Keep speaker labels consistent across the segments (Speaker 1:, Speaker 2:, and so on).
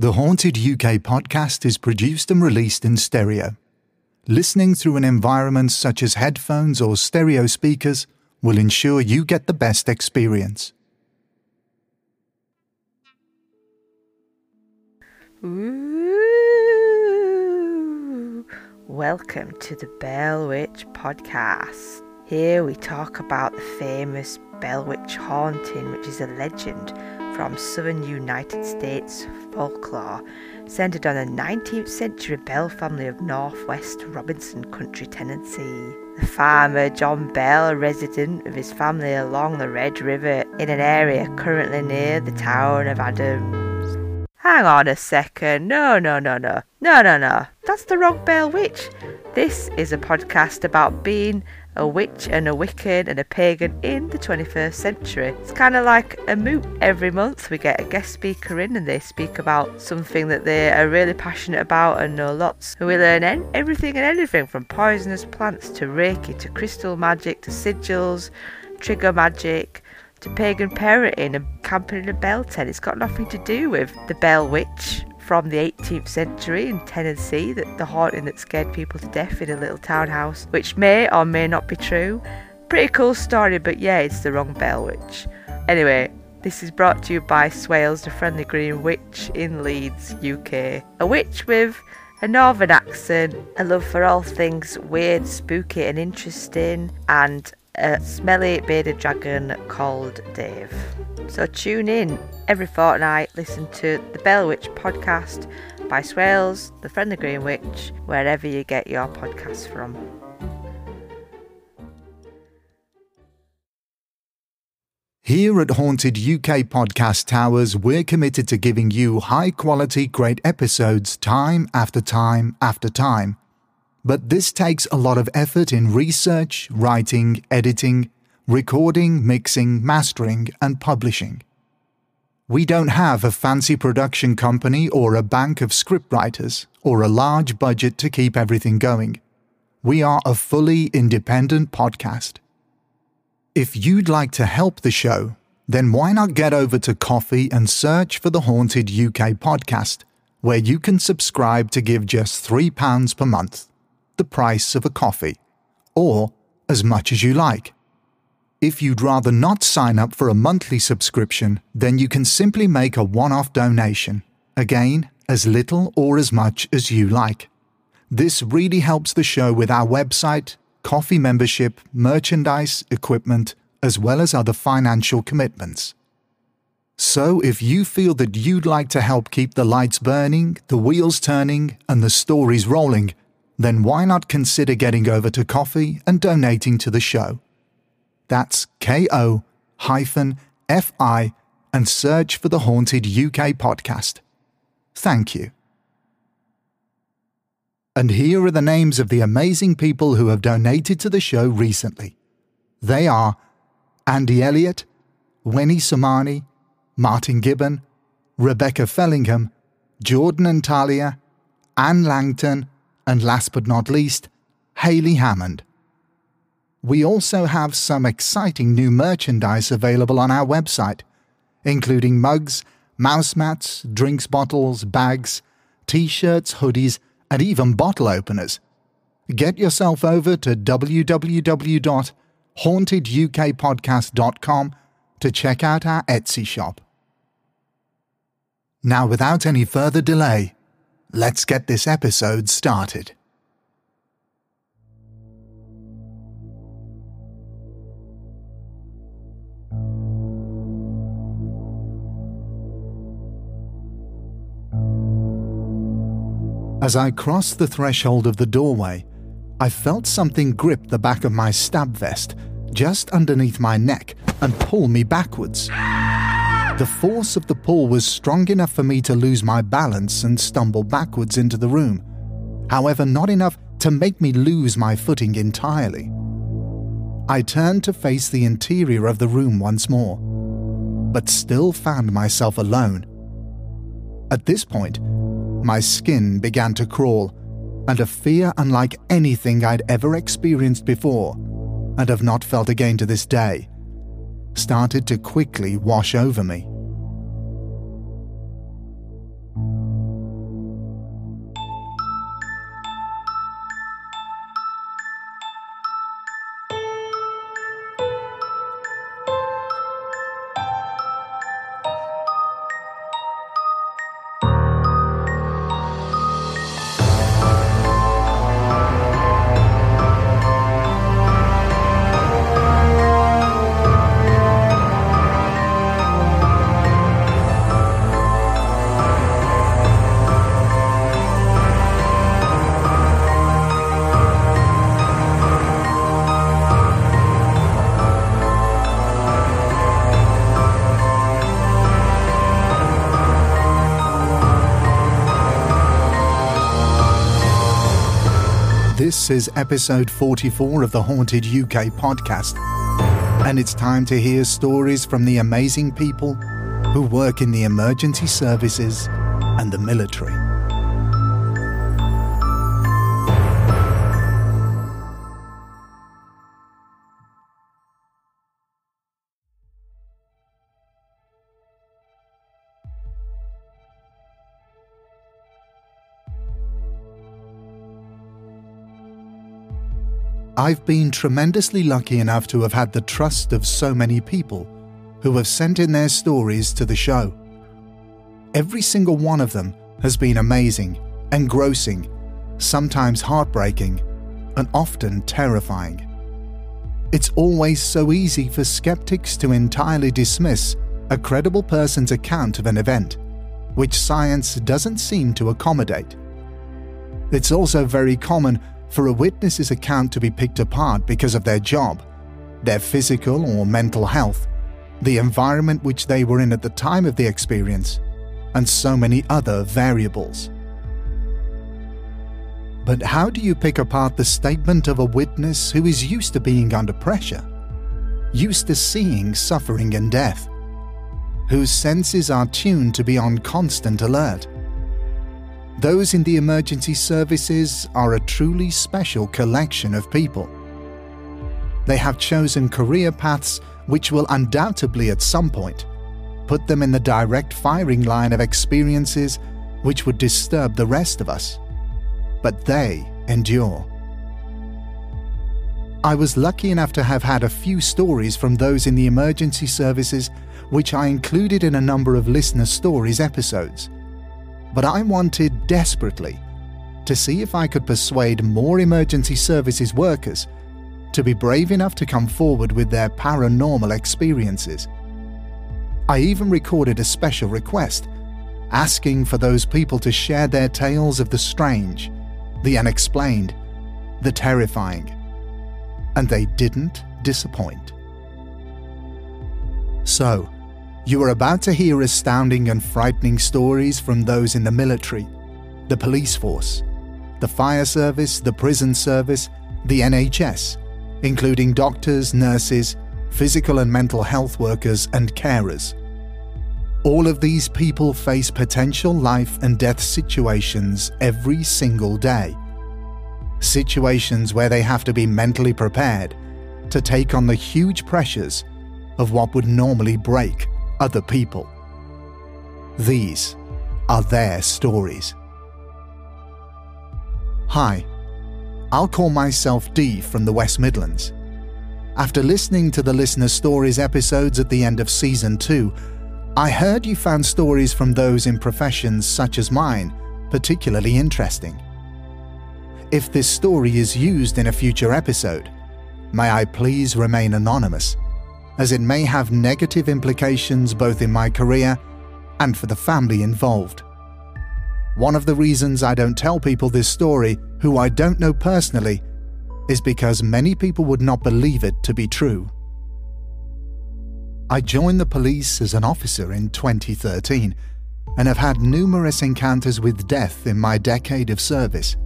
Speaker 1: The Haunted UK podcast is produced and released in stereo. Listening through an environment such as headphones or stereo speakers will ensure you get the best experience.
Speaker 2: Ooh. Welcome to the Bell Witch podcast. Here we talk about the famous Bell Witch haunting, which is a legend from southern United States folklore centered on a 19th century Bell family of northwest Robertson County, Tennessee. The farmer John Bell, a resident of his family along the Red River in an area currently near the town of Adams. Hang on a second. No, no, no, no. No, no, no. That's the wrong Bell Witch. This is a podcast about being a witch and a Wiccan and a pagan in the 21st century. It's kind of like a moot. Every month we get a guest speaker in and they speak about something that they are really passionate about and know lots. And we learn en- everything and anything from poisonous plants to Reiki to crystal magic to sigils, trigger magic to pagan parenting and camping in a bell tent. It's got nothing to do with the Bell Witch from the 18th century in Tennessee, that the haunting that scared people to death in a little townhouse, which may or may not be true. Pretty cool story, but yeah, it's the wrong Bell Witch. Anyway, this is brought to you by Swales, the Friendly Green Witch in Leeds, UK. A witch with a northern accent, a love for all things weird, spooky, and interesting, and a smelly bearded dragon called Dave. So tune in every fortnight, listen to the Bell Witch podcast by Swales, the Friendly Green Witch, wherever you get your podcasts from.
Speaker 1: Here at Haunted UK Podcast Towers, we're committed to giving you high quality, great episodes time after time after time. But this takes a lot of effort in research, writing, editing, recording, mixing, mastering, and publishing. We don't have a fancy production company or a bank of scriptwriters or a large budget to keep everything going. We are a fully independent podcast. If you'd like to help the show, then why not get over to Ko-fi and search for the Haunted UK podcast, where you can subscribe to give just £3 per month, the price of a coffee, or as much as you like. If you'd rather not sign up for a monthly subscription, then you can simply make a one off donation. Again, as little or as much as you like. This really helps the show with our website, Ko-fi membership, merchandise, equipment, as well as other financial commitments. So, if you feel that you'd like to help keep the lights burning, the wheels turning, and the stories rolling, then why not consider getting over to Ko-fi and donating to the show? That's ko fi and search for the Haunted UK podcast. Thank you. And here are the names of the amazing people who have donated to the show recently. They are Andy Elliott, Winnie Somani, Martin Gibbon, Rebecca Fellingham, Jordan and Talia, Anne Langton, and last but not least, Haley Hammond. We also have some exciting new merchandise available on our website, including mugs, mouse mats, drinks bottles, bags, t shirts, hoodies, and even bottle openers. Get yourself over to www.hauntedukpodcast.com to check out our Etsy shop. Now, without any further delay, let's get this episode started. As I crossed the threshold of the doorway, I felt something grip the back of my stab vest just underneath my neck and pull me backwards. The force of the pull was strong enough for me to lose my balance and stumble backwards into the room. However, not enough to make me lose my footing entirely. I turned to face the interior of the room once more, but still found myself alone. At this point, my skin began to crawl, and a fear unlike anything I'd ever experienced before, and have not felt again to this day, started to quickly wash over me. Episode 44 of the Haunted UK podcast, and it's time to hear stories from the amazing people who work in the emergency services and the military. I've been tremendously lucky enough to have had the trust of so many people who have sent in their stories to the show. Every single one of them has been amazing, engrossing, sometimes heartbreaking, and often terrifying. It's always so easy for skeptics to entirely dismiss a credible person's account of an event, which science doesn't seem to accommodate. It's also very common for a witness's account to be picked apart because of their job, their physical or mental health, the environment which they were in at the time of the experience, and so many other variables. But how do you pick apart the statement of a witness who is used to being under pressure, used to seeing suffering and death, whose senses are tuned to be on constant alert? Those in the emergency services are a truly special collection of people. They have chosen career paths which will undoubtedly at some point put them in the direct firing line of experiences which would disturb the rest of us. But they endure. I was lucky enough to have had a few stories from those in the emergency services, which I included in a number of listener stories episodes. But I wanted desperately to see if I could persuade more emergency services workers to be brave enough to come forward with their paranormal experiences. I even recorded a special request asking for those people to share their tales of the strange, the unexplained, the terrifying. And they didn't disappoint. So, you are about to hear astounding and frightening stories from those in the military, the police force, the fire service, the prison service, the NHS, including doctors, nurses, physical and mental health workers, and carers. All of these people face potential life and death situations every single day. Situations where they have to be mentally prepared to take on the huge pressures of what would normally break other people. These are their stories. Hi, I'll call myself Dee from the West Midlands. After listening to the Listener Stories episodes at the end of season 2, I heard you found stories from those in professions such as mine particularly interesting. If this story is used in a future episode, may I please remain anonymous, as it may have negative implications both in my career and for the family involved. One of the reasons I don't tell people this story who I don't know personally is because many people would not believe it to be true. I joined the police as an officer in 2013 and have had numerous encounters with death in my decade of service.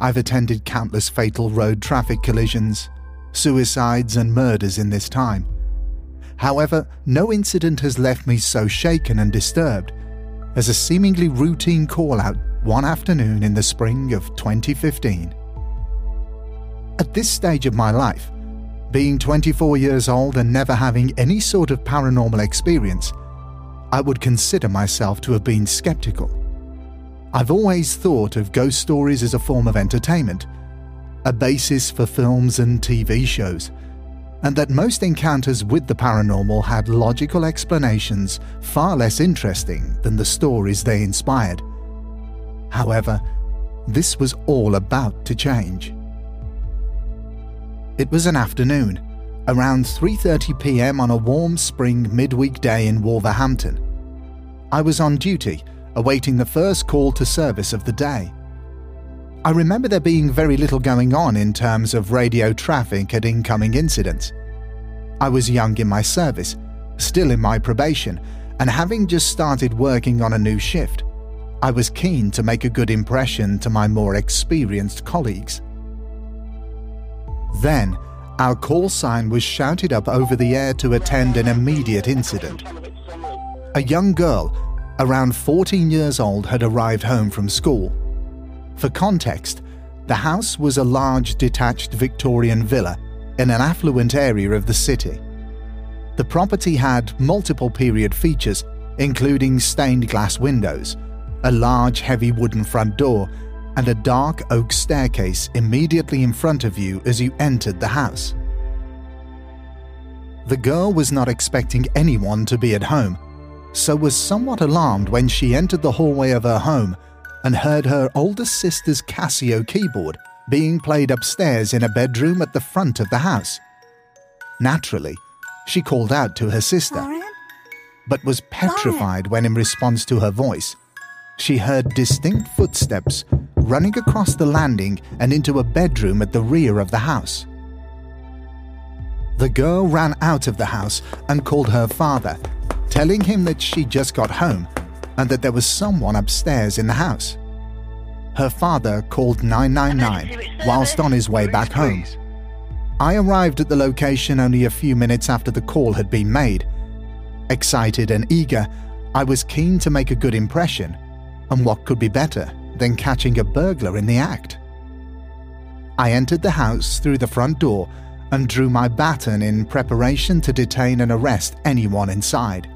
Speaker 1: I've attended countless fatal road traffic collisions, suicides, and murders in this time. However, no incident has left me so shaken and disturbed as a seemingly routine call out one afternoon in the spring of 2015. At this stage of my life, being 24 years old and never having any sort of paranormal experience, I would consider myself to have been skeptical. I've always thought of ghost stories as a form of entertainment, a basis for films and TV shows, and that most encounters with the paranormal had logical explanations far less interesting than the stories they inspired. However, this was all about to change. It was an afternoon, around 3:30 p.m. on a warm spring midweek day in Wolverhampton. I was on duty, awaiting the first call to service of the day. I remember there being very little going on in terms of radio traffic and incoming incidents. I was young in my service, still in my probation, and having just started working on a new shift. I was keen to make a good impression to my more experienced colleagues. Then, our call sign was shouted up over the air to attend an immediate incident. A young girl, around 14 years old, had arrived home from school. For context, the house was a large detached Victorian villa in an affluent area of the city. The property had multiple period features, including stained glass windows, a large heavy wooden front door, and a dark oak staircase immediately in front of you as you entered the house. The girl was not expecting anyone to be at home, so was somewhat alarmed when she entered the hallway of her home and heard her older sister's Casio keyboard being played upstairs in a bedroom at the front of the house. Naturally, she called out to her sister,
Speaker 3: Lauren?
Speaker 1: but was petrified when, in response to her voice, she heard distinct footsteps running across the landing and into a bedroom at the rear of the house. The girl ran out of the house and called her father, telling him that she just got home and that there was someone upstairs in the house. Her father called 999 whilst on his way back home. I arrived at the location only a few minutes after the call had been made. Excited and eager, I was keen to make a good impression, and what could be better than catching a burglar in the act? I entered the house through the front door and drew my baton in preparation to detain and arrest anyone inside.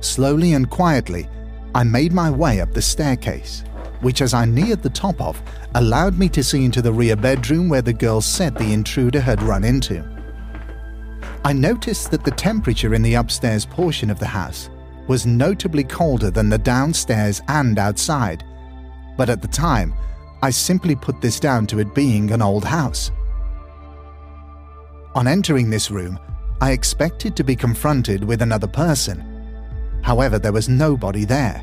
Speaker 1: Slowly and quietly, I made my way up the staircase, which, as I neared the top of, allowed me to see into the rear bedroom where the girl said the intruder had run into. I noticed that the temperature in the upstairs portion of the house was notably colder than the downstairs and outside, but at the time, I simply put this down to it being an old house. On entering this room, I expected to be confronted with another person. However, there was nobody there.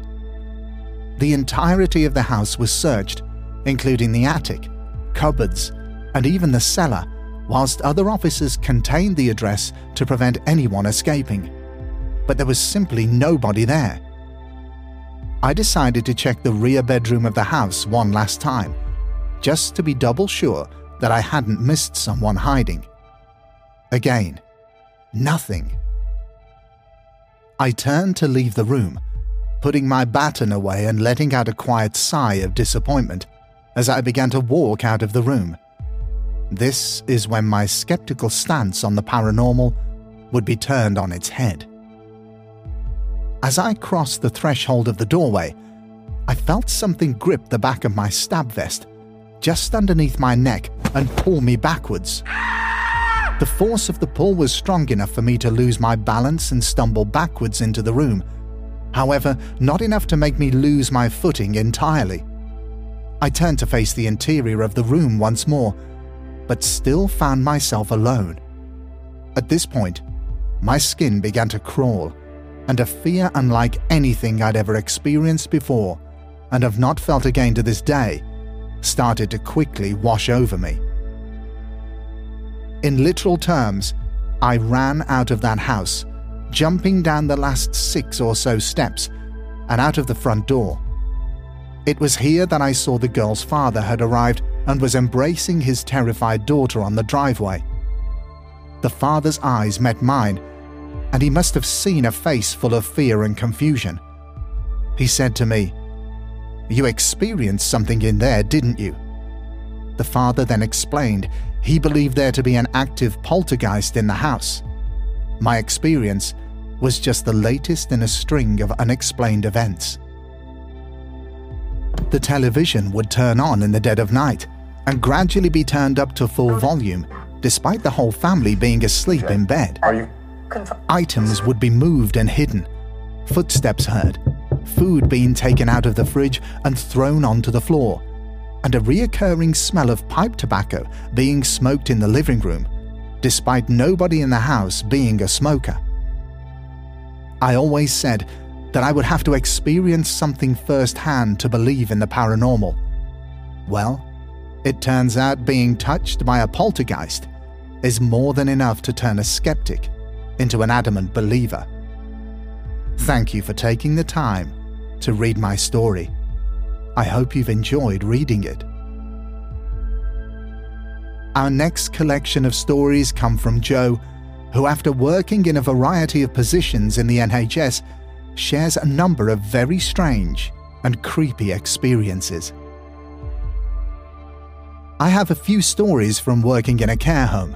Speaker 1: The entirety of the house was searched, including the attic, cupboards, and even the cellar, whilst other officers contained the address to prevent anyone escaping. But there was simply nobody there. I decided to check the rear bedroom of the house one last time, just to be double sure that I hadn't missed someone hiding. Again, nothing. I turned to leave the room, putting my baton away and letting out a quiet sigh of disappointment as I began to walk out of the room. This is when my skeptical stance on the paranormal would be turned on its head. As I crossed the threshold of the doorway, I felt something grip the back of my stab vest, just underneath my neck, and pull me backwards. The force of the pull was strong enough for me to lose my balance and stumble backwards into the room. However, not enough to make me lose my footing entirely. I turned to face the interior of the room once more, but still found myself alone. At this point, my skin began to crawl, and a fear unlike anything I'd ever experienced before, and have not felt again to this day, started to quickly wash over me. In literal terms, I ran out of that house, jumping down the last six or so steps and out of the front door. It was here that I saw the girl's father had arrived and was embracing his terrified daughter on the driveway. The father's eyes met mine, and he must have seen a face full of fear and confusion. He said to me, You experienced something in there, didn't you? The father then explained he believed there to be an active poltergeist in the house. My experience was just the latest in a string of unexplained events. The television would turn on in the dead of night and gradually be turned up to full volume, despite the whole family being asleep in bed. Items would be moved and hidden, footsteps heard, food being taken out of the fridge and thrown onto the floor, and a reoccurring smell of pipe tobacco being smoked in the living room, despite nobody in the house being a smoker. I always said that I would have to experience something firsthand to believe in the paranormal. Well, it turns out being touched by a poltergeist is more than enough to turn a skeptic into an adamant believer. Thank you for taking the time to read my story. I hope you've enjoyed reading it. Our next collection of stories come from Joe, who, after working in a variety of positions in the NHS, shares a number of very strange and creepy experiences. I have a few stories from working in a care home,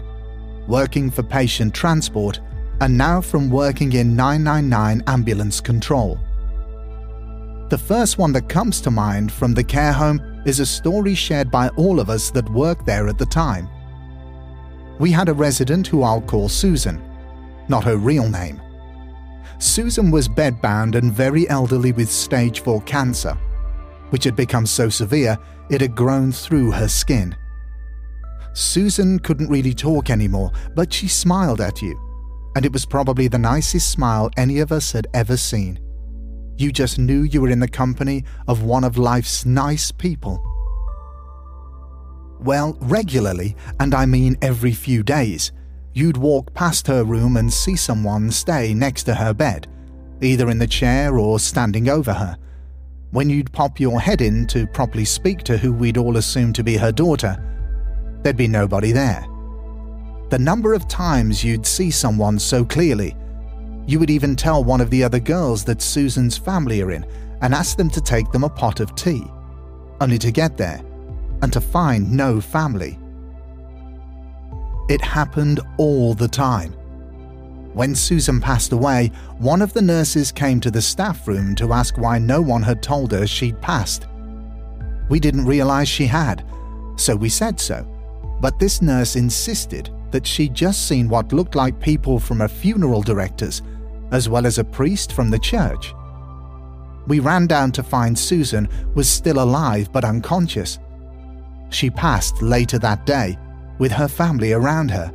Speaker 1: working for patient transport, and now from working in 999 ambulance control. The first one that comes to mind from the care home is a story shared by all of us that worked there at the time. We had a resident who I'll call Susan, not her real name. Susan was bedbound and very elderly with stage 4 cancer, which had become so severe it had grown through her skin. Susan couldn't really talk anymore, but she smiled at you, and it was probably the nicest smile any of us had ever seen. You just knew you were in the company of one of life's nice people. Well, regularly, and I mean every few days, you'd walk past her room and see someone stay next to her bed, either in the chair or standing over her. When you'd pop your head in to properly speak to who we'd all assumed to be her daughter, there'd be nobody there. The number of times you'd see someone so clearly, you would even tell one of the other girls that Susan's family are in and ask them to take them a pot of tea, only to get there and to find no family. It happened all the time. When Susan passed away, one of the nurses came to the staff room to ask why no one had told her she'd passed. We didn't realize she had, so we said so, but this nurse insisted that she'd just seen what looked like people from a funeral director's, as well as a priest from the church. We ran down to find Susan was still alive but unconscious. She passed later that day with her family around her.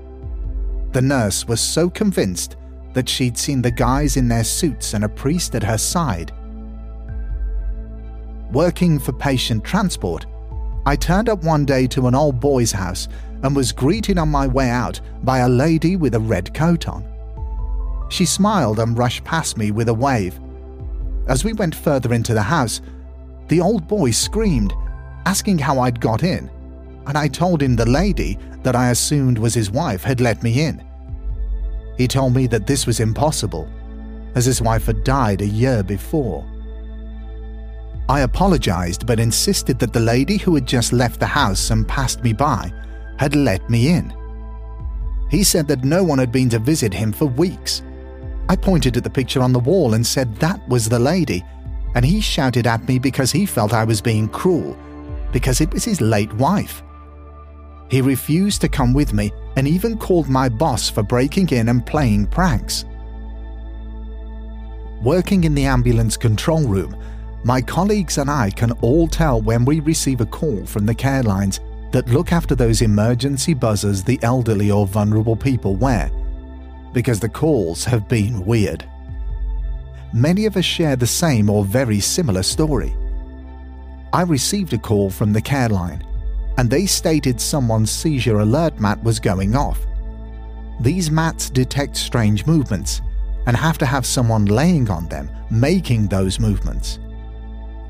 Speaker 1: The nurse was so convinced that she'd seen the guys in their suits and a priest at her side. Working for patient transport, I turned up one day to an old boy's house and was greeted on my way out by a lady with a red coat on. She smiled and rushed past me with a wave. As we went further into the house, the old boy screamed, asking how I'd got in and I told him the lady that I assumed was his wife had let me in. He told me that this was impossible, as his wife had died a year before. I apologized but insisted that the lady who had just left the house and passed me by had let me in. He said that no one had been to visit him for weeks. I pointed at the picture on the wall and said that was the lady, and he shouted at me because he felt I was being cruel, because it was his late wife. He refused to come with me and even called my boss for breaking in and playing pranks. Working in the ambulance control room, my colleagues and I can all tell when we receive a call from the care lines that look after those emergency buzzers the elderly or vulnerable people wear, because the calls have been weird. Many of us share the same or very similar story. I received a call from the care line and they stated someone's seizure alert mat was going off. These mats detect strange movements and have to have someone laying on them making those movements.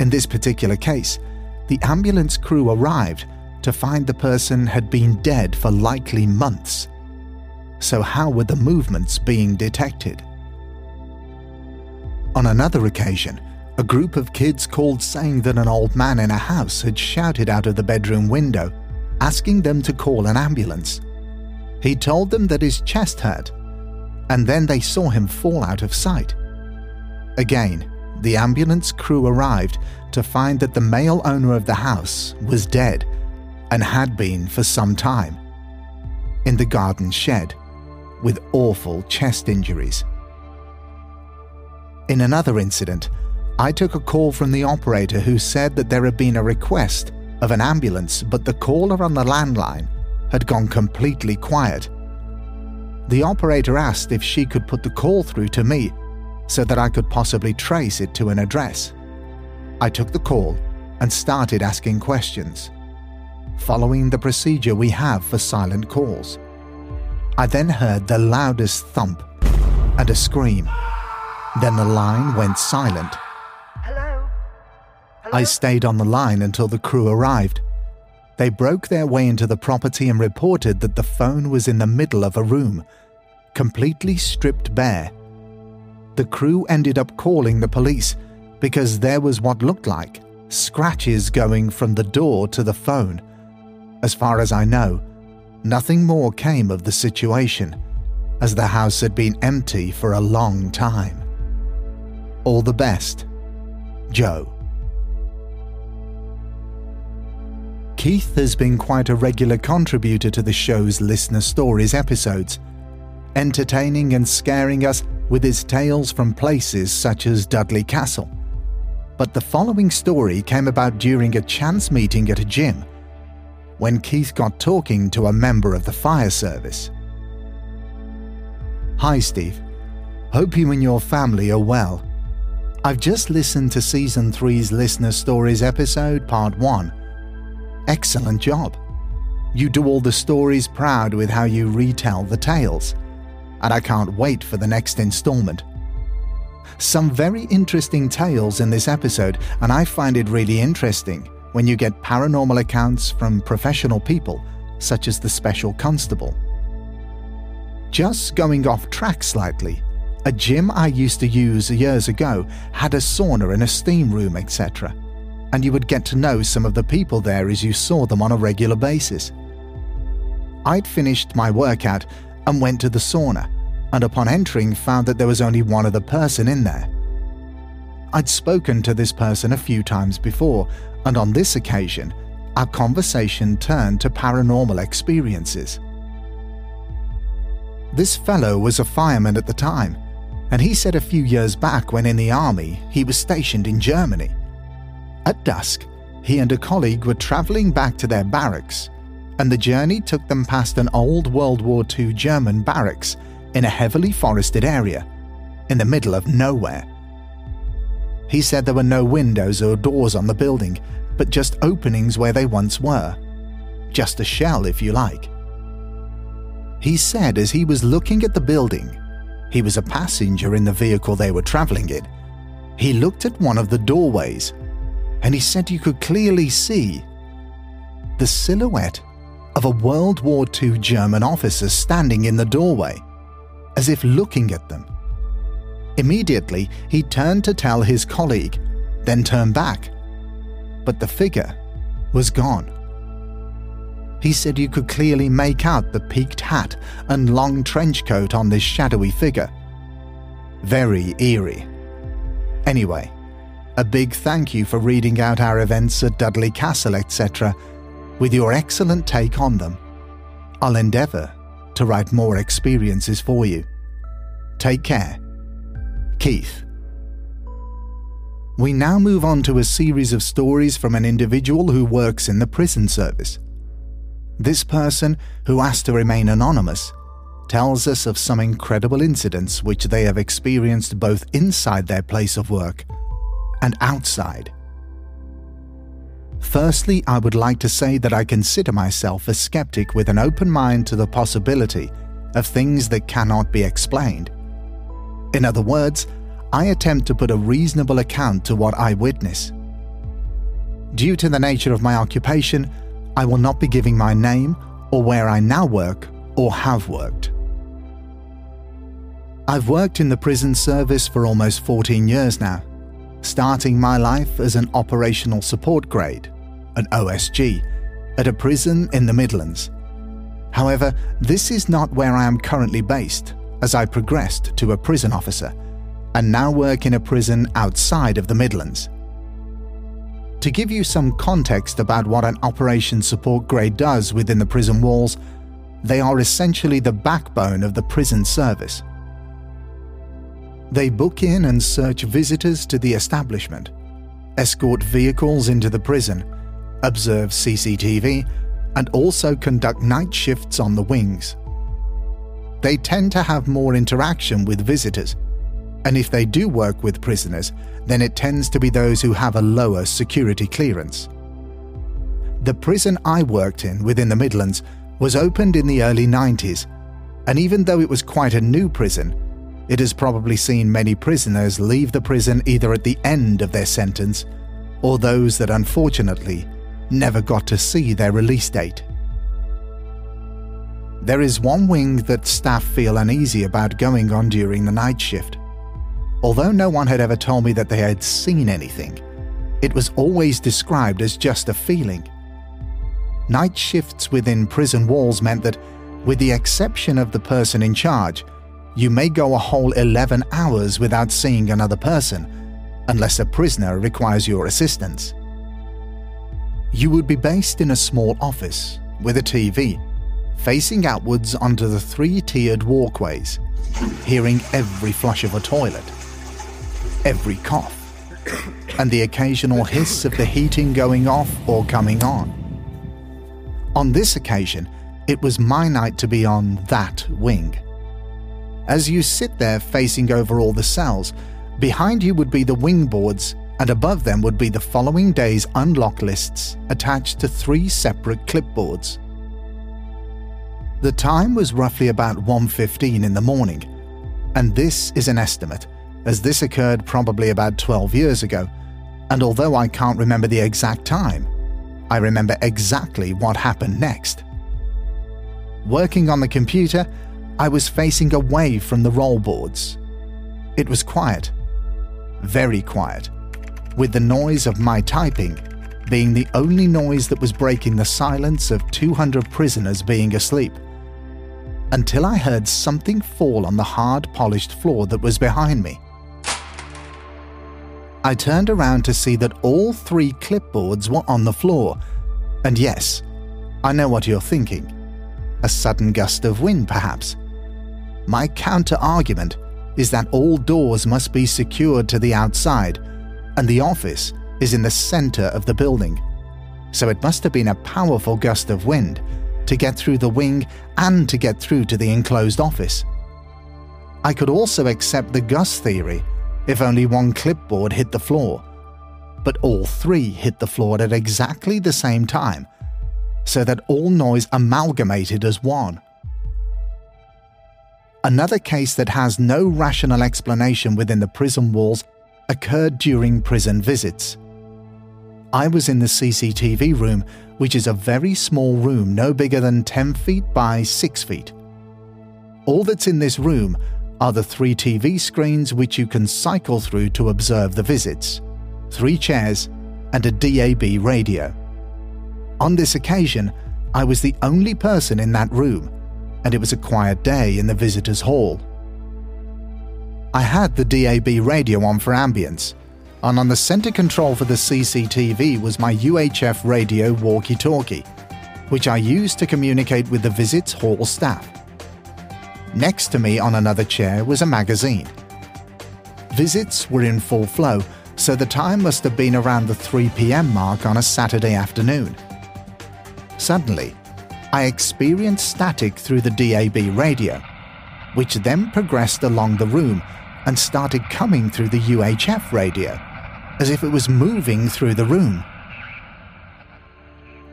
Speaker 1: In this particular case, the ambulance crew arrived to find the person had been dead for likely months. So, how were the movements being detected? On another occasion, a group of kids called saying that an old man in a house had shouted out of the bedroom window, asking them to call an ambulance. He told them that his chest hurt, and then they saw him fall out of sight. Again, the ambulance crew arrived to find that the male owner of the house was dead and had been for some time in the garden shed with awful chest injuries. In another incident, I took a call from the operator who said that there had been a request of an ambulance, but the caller on the landline had gone completely quiet. The operator asked if she could put the call through to me so that I could possibly trace it to an address. I took the call and started asking questions, following the procedure we have for silent calls. I then heard the loudest thump and a scream. Then the line went silent Hello. I stayed on the line until the crew arrived. They broke their way into the property and reported that the phone was in the middle of a room, completely stripped bare. The crew ended up calling the police because there was what looked like scratches going from the door to the phone. As far as I know, nothing more came of the situation, as the house had been empty for a long time. All the best, Joe. Keith has been quite a regular contributor to the show's Listener Stories episodes, entertaining and scaring us with his tales from places such as Dudley Castle. But the following story came about during a chance meeting at a gym when Keith got talking to a member of the fire service. Hi, Steve. Hope you and your family are well. I've just listened to Season 3's Listener Stories episode, Part 1 Excellent job. You do all the stories proud with how you retell the tales, and I can't wait for the next installment. Some very interesting tales in this episode, and I find it really interesting when you get paranormal accounts from professional people, such as the Special Constable. Just going off track slightly, a gym I used to use years ago had a sauna and a steam room, etc and you would get to know some of the people there as you saw them on a regular basis. I'd finished my workout and went to the sauna, and upon entering, found that there was only one other person in there. I'd spoken to this person a few times before, and on this occasion, our conversation turned to paranormal experiences. This fellow was a fireman at the time, and he said a few years back when in the army he was stationed in Germany. At dusk, he and a colleague were travelling back to their barracks, and the journey took them past an old World War II German barracks in a heavily forested area, in the middle of nowhere. He said there were no windows or doors on the building, but just openings where they once were. Just a shell, if you like. He said as he was looking at the building, he was a passenger in the vehicle they were travelling in. He looked at one of the doorways and he said you could clearly see the silhouette of a World War II German officer standing in the doorway, as if looking at them. Immediately, he turned to tell his colleague, then turned back. But the figure was gone. He said you could clearly make out the peaked hat and long trench coat on this shadowy figure. Very eerie. Anyway, a big thank you for reading out our events at Dudley Castle, etc., with your excellent take on them. I'll endeavour to write more experiences for you. Take care. Keith. We now move on to a series of stories from an individual who works in the prison service. This person, who asked to remain anonymous, tells us of some incredible incidents which they have experienced both inside their place of work and outside. Firstly, I would like to say that I consider myself a skeptic with an open mind to the possibility of things that cannot be explained. In other words, I attempt to put a reasonable account to what I witness. Due to the nature of my occupation, I will not be giving my name or where I now work or have worked. I've worked in the prison service for almost 14 years now starting my life as an operational support grade, an OSG, at a prison in the Midlands. However, this is not where I am currently based, as I progressed to a prison officer and now work in a prison outside of the Midlands. To give you some context about what an operation support grade does within the prison walls, they are essentially the backbone of the prison service. They book in and search visitors to the establishment, escort vehicles into the prison, observe CCTV, and also conduct night shifts on the wings. They tend to have more interaction with visitors, and if they do work with prisoners, then it tends to be those who have a lower security clearance. The prison I worked in within the Midlands was opened in the early 90s, and even though it was quite a new prison, it has probably seen many prisoners leave the prison either at the end of their sentence or those that unfortunately never got to see their release date. There is one wing that staff feel uneasy about going on during the night shift. Although no one had ever told me that they had seen anything, it was always described as just a feeling. Night shifts within prison walls meant that, with the exception of the person in charge, you may go a whole 11 hours without seeing another person, unless a prisoner requires your assistance. You would be based in a small office with a TV, facing outwards onto the three tiered walkways, hearing every flush of a toilet, every cough, and the occasional hiss of the heating going off or coming on. On this occasion, it was my night to be on that wing. As you sit there facing over all the cells, behind you would be the wing boards, and above them would be the following day's unlock lists attached to three separate clipboards. The time was roughly about 1:15 in the morning, and this is an estimate as this occurred probably about 12 years ago, and although I can't remember the exact time, I remember exactly what happened next. Working on the computer, I was facing away from the roll boards. It was quiet, very quiet, with the noise of my typing being the only noise that was breaking the silence of 200 prisoners being asleep. Until I heard something fall on the hard polished floor that was behind me. I turned around to see that all three clipboards were on the floor. And yes, I know what you're thinking. A sudden gust of wind, perhaps. My counter argument is that all doors must be secured to the outside, and the office is in the center of the building. So it must have been a powerful gust of wind to get through the wing and to get through to the enclosed office. I could also accept the gust theory if only one clipboard hit the floor. But all three hit the floor at exactly the same time, so that all noise amalgamated as one. Another case that has no rational explanation within the prison walls occurred during prison visits. I was in the CCTV room, which is a very small room no bigger than 10 feet by 6 feet. All that's in this room are the three TV screens which you can cycle through to observe the visits, three chairs, and a DAB radio. On this occasion, I was the only person in that room, and it was a quiet day in the visitors' hall. I had the DAB radio on for ambience, and on the center control for the CCTV was my UHF radio walkie talkie, which I used to communicate with the visits hall staff. Next to me on another chair was a magazine. Visits were in full flow, so the time must have been around the 3 pm mark on a Saturday afternoon. Suddenly, I experienced static through the DAB radio, which then progressed along the room and started coming through the UHF radio, as if it was moving through the room.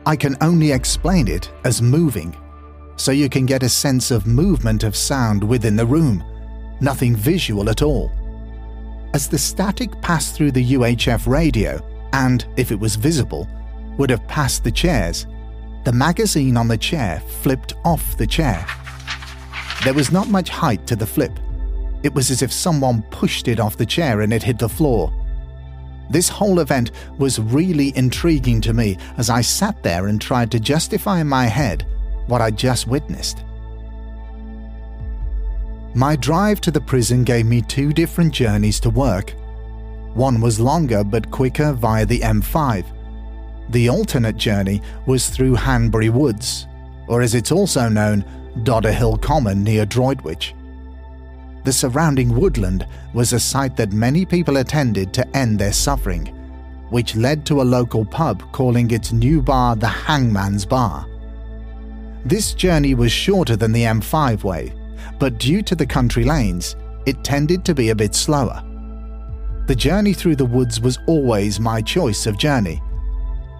Speaker 1: I can only explain it as moving so you can get a sense of movement of sound within the room, nothing visual at all. As the static passed through the UHF radio, and if it was visible, would have passed the chairs, the magazine on the chair flipped off the chair. There was not much height to the flip. It was as if someone pushed it off the chair and it hit the floor. This whole event was really intriguing to me as I sat there and tried to justify in my head what I just witnessed. My drive to the prison gave me two different journeys to work. One was longer but quicker via the M5. The alternate journey was through Hanbury Woods, or as it's also known, Dodder Hill Common near Droitwich. The surrounding woodland was a site that many people attended to end their suffering, which led to a local pub calling its new bar the Hangman's Bar. This journey was shorter than the M5 way, but due to the country lanes, it tended to be a bit slower. The journey through the woods was always my choice of journey,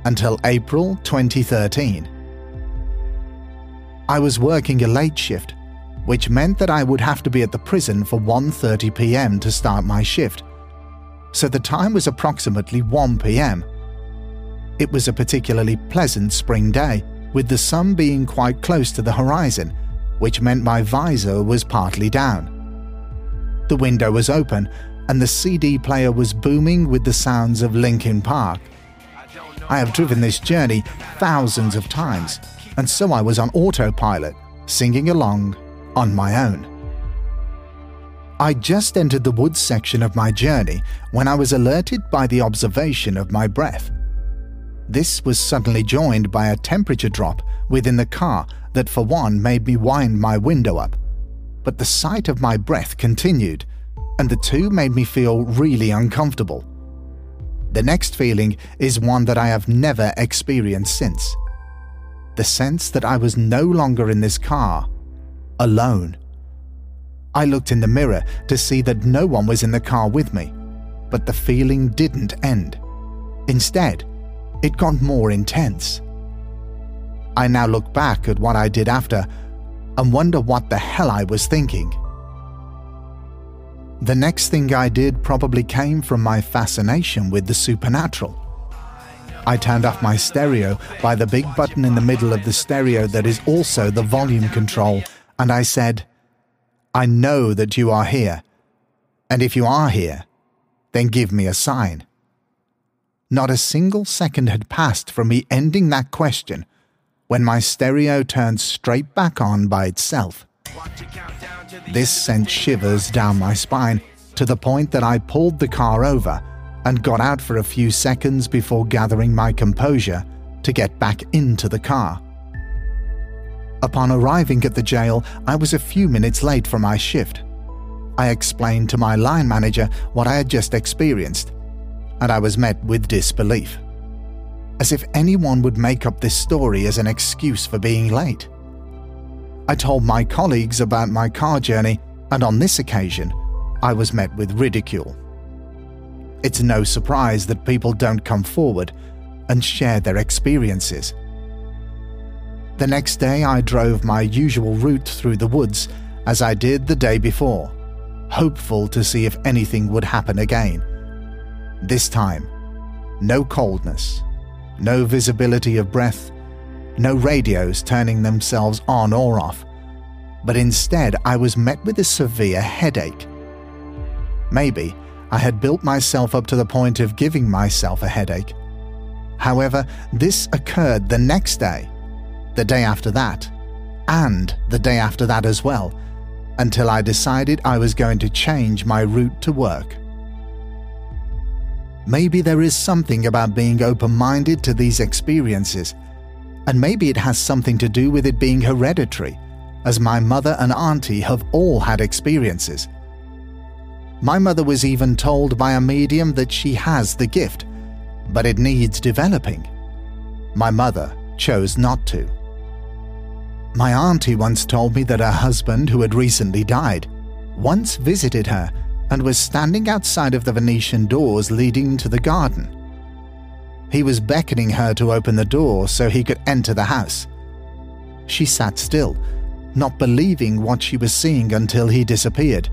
Speaker 1: until April 2013. I was working a late shift, which meant that I would have to be at the prison for 1:30 p.m. to start my shift. So the time was approximately 1 p.m., It was a particularly pleasant spring day, with the sun being quite close to the horizon, which meant my visor was partly down. The window was open, and the CD player was booming with the sounds of Linkin Park. I have driven this journey thousands of times, and so I was on autopilot, singing along on my own. I just entered the woods section of my journey when I was alerted by the observation of my breath. This was suddenly joined by a temperature drop within the car that, for one, made me wind my window up. But the sight of my breath continued, and the two made me feel really uncomfortable. The next feeling is one that I have never experienced since the sense that I was no longer in this car, alone. I looked in the mirror to see that no one was in the car with me, but the feeling didn't end. Instead, it got more intense. I now look back at what I did after and wonder what the hell I was thinking. The next thing I did probably came from my fascination with the supernatural. I turned off my stereo by the big button in the middle of the stereo that is also the volume control, and I said, I know that you are here, and if you are here, then give me a sign. Not a single second had passed from me ending that question when my stereo turned straight back on by itself. This sent shivers down my spine to the point that I pulled the car over and got out for a few seconds before gathering my composure to get back into the car. Upon arriving at the jail, I was a few minutes late for my shift. I explained to my line manager what I had just experienced, and I was met with disbelief. As if anyone would make up this story as an excuse for being late. I told my colleagues about my car journey, and on this occasion, I was met with ridicule. It's no surprise that people don't come forward and share their experiences. The next day, I drove my usual route through the woods as I did the day before, hopeful to see if anything would happen again. This time, no coldness, no visibility of breath, no radios turning themselves on or off, but instead I was met with a severe headache. Maybe I had built myself up to the point of giving myself a headache. However, this occurred the next day, the day after that, and the day after that as well, until I decided I was going to change my route to work. Maybe there is something about being open minded to these experiences, and maybe it has something to do with it being hereditary, as my mother and auntie have all had experiences. My mother was even told by a medium that she has the gift, but it needs developing. My mother chose not to. My auntie once told me that her husband, who had recently died, once visited her and was standing outside of the Venetian doors leading to the garden. He was beckoning her to open the door so he could enter the house. She sat still, not believing what she was seeing until he disappeared.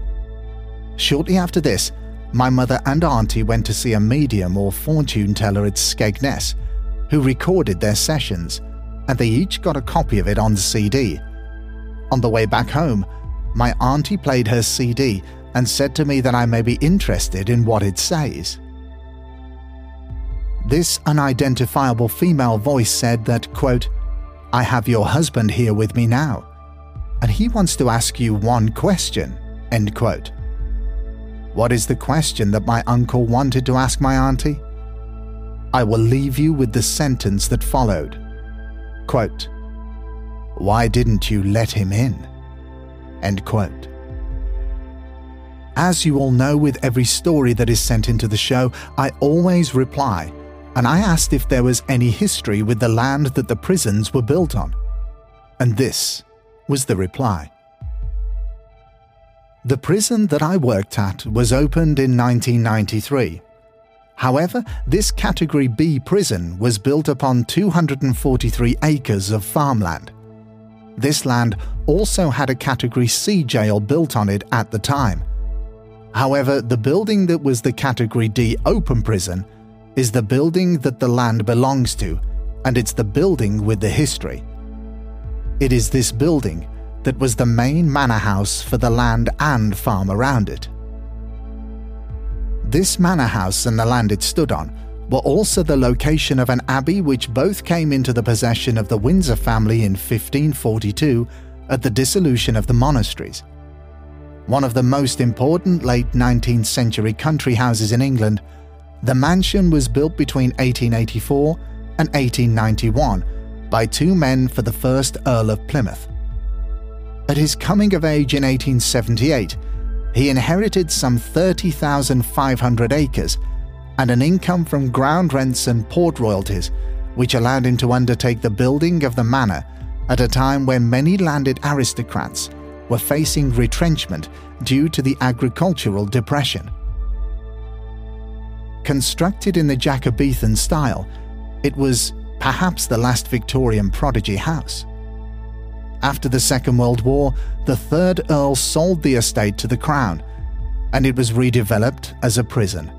Speaker 1: Shortly after this, my mother and auntie went to see a medium or fortune teller at Skegness, who recorded their sessions, and they each got a copy of it on CD. On the way back home, my auntie played her CD and said to me that I may be interested in what it says. This unidentifiable female voice said that, quote, I have your husband here with me now, and he wants to ask you one question, end quote. What is the question that my uncle wanted to ask my auntie? I will leave you with the sentence that followed. Quote, Why didn't you let him in? End quote. As you all know, with every story that is sent into the show, I always reply, and I asked if there was any history with the land that the prisons were built on. And this was the reply. The prison that I worked at was opened in 1993. However, this Category B prison was built upon 243 acres of farmland. This land also had a Category C jail built on it at the time. However, the building that was the Category D open prison is the building that the land belongs to, and it's the building with the history. It is this building that was the main manor house for the land and farm around it. This manor house and the land it stood on were also the location of an abbey which both came into the possession of the Windsor family in 1542 at the dissolution of the monasteries. One of the most important late 19th century country houses in England, the mansion was built between 1884 and 1891 by two men for the first Earl of Plymouth. At his coming of age in 1878, he inherited some 30,500 acres and an income from ground rents and port royalties, which allowed him to undertake the building of the manor at a time when many landed aristocrats were facing retrenchment due to the agricultural depression. Constructed in the Jacobean style, it was perhaps the last Victorian prodigy house. After the Second World War, the third Earl sold the estate to the Crown, and it was redeveloped as a prison.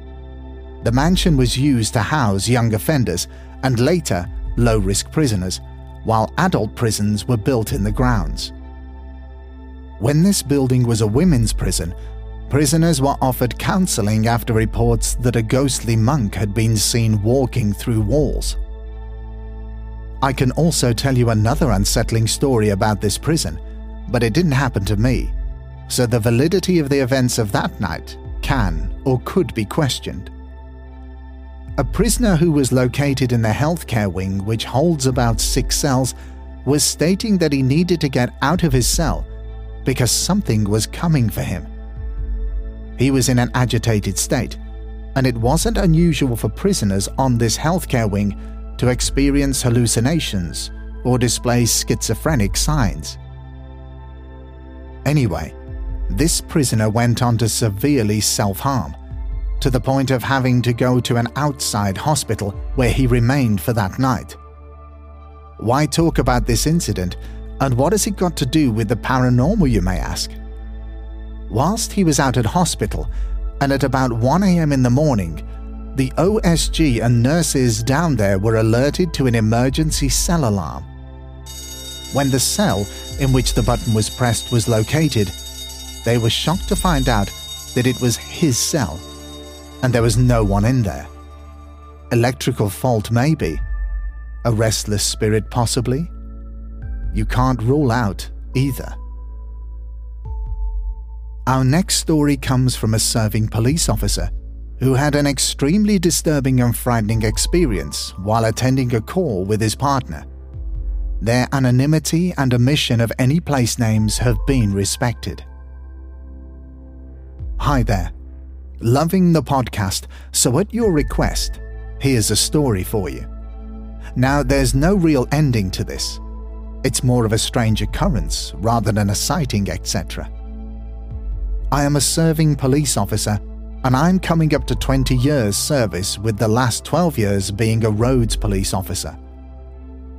Speaker 1: The mansion was used to house young offenders and later low risk prisoners, while adult prisons were built in the grounds. When this building was a women's prison, prisoners were offered counseling after reports that a ghostly monk had been seen walking through walls. I can also tell you another unsettling story about this prison, but it didn't happen to me, so the validity of the events of that night can or could be questioned. A prisoner who was located in the healthcare wing, which holds about six cells, was stating that he needed to get out of his cell because something was coming for him. He was in an agitated state, and it wasn't unusual for prisoners on this healthcare wing to experience hallucinations or display schizophrenic signs. Anyway, this prisoner went on to severely self harm, to the point of having to go to an outside hospital where he remained for that night. Why talk about this incident, and what has it got to do with the paranormal, you may ask? Whilst he was out at hospital, and at about 1am in the morning, the OSG and nurses down there were alerted to an emergency cell alarm. When the cell in which the button was pressed was located, they were shocked to find out that it was his cell, and there was no one in there. Electrical fault, maybe. A restless spirit, possibly. You can't rule out either. Our next story comes from a serving police officer who had an extremely disturbing and frightening experience while attending a call with his partner. Their anonymity and omission of any place names have been respected. Hi there. Loving the podcast, so at your request, here's a story for you. Now, there's no real ending to this. It's more of a strange occurrence rather than a sighting, etc. I am a serving police officer and I'm coming up to 20 years service with the last 12 years being a roads police officer.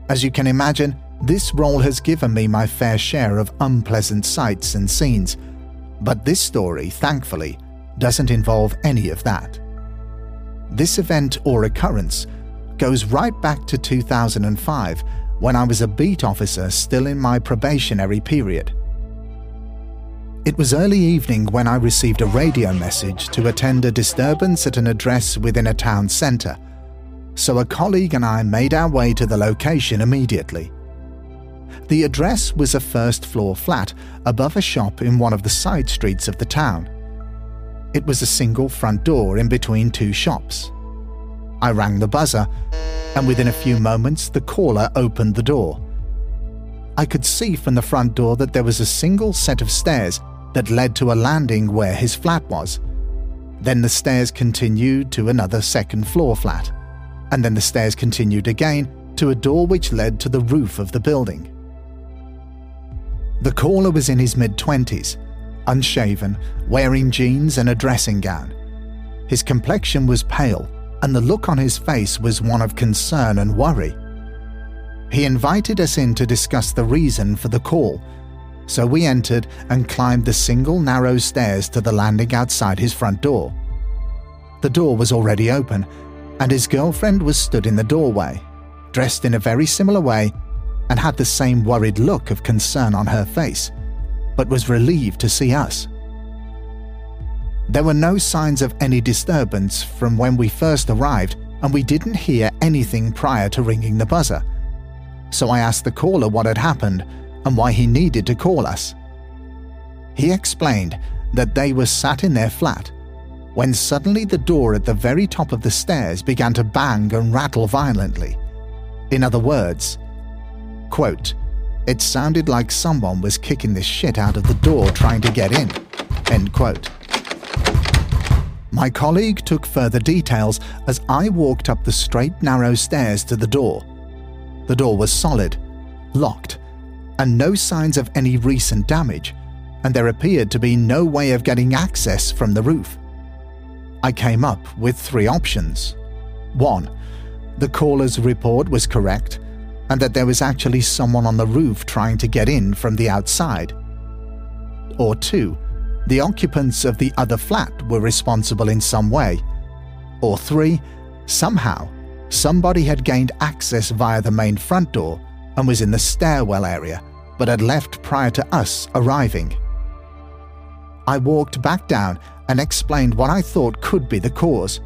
Speaker 1: As you can imagine, this role has given me my fair share of unpleasant sights and scenes, but this story, thankfully, doesn't involve any of that. This event or occurrence goes right back to 2005 when I was a beat officer still in my probationary period. It was early evening when I received a radio message to attend a disturbance at an address within a town centre, so a colleague and I made our way to the location immediately. The address was a first floor flat above a shop in one of the side streets of the town. It was a single front door in between two shops. I rang the buzzer, and within a few moments the caller opened the door. I could see from the front door that there was a single set of stairs that led to a landing where his flat was. Then the stairs continued to another second floor flat, and then the stairs continued again to a door which led to the roof of the building. The caller was in his mid 20s, unshaven, wearing jeans and a dressing gown. His complexion was pale, and the look on his face was one of concern and worry. He invited us in to discuss the reason for the call so we entered and climbed the single narrow stairs to the landing outside his front door. The door was already open, and his girlfriend was stood in the doorway, dressed in a very similar way, and had the same worried look of concern on her face, but was relieved to see us. There were no signs of any disturbance from when we first arrived, and we didn't hear anything prior to ringing the buzzer. So I asked the caller what had happened and why he needed to call us. He explained that they were sat in their flat when suddenly the door at the very top of the stairs began to bang and rattle violently. In other words, quote, it sounded like someone was kicking the shit out of the door trying to get in. End quote. My colleague took further details as I walked up the straight, narrow stairs to the door. The door was solid, locked, and no signs of any recent damage, and there appeared to be no way of getting access from the roof. I came up with three options. One, the caller's report was correct, and that there was actually someone on the roof trying to get in from the outside. Or two, the occupants of the other flat were responsible in some way. Or three, somehow, somebody had gained access via the main front door and was in the stairwell area, but had left prior to us arriving. I walked back down and explained what I thought could be the cause.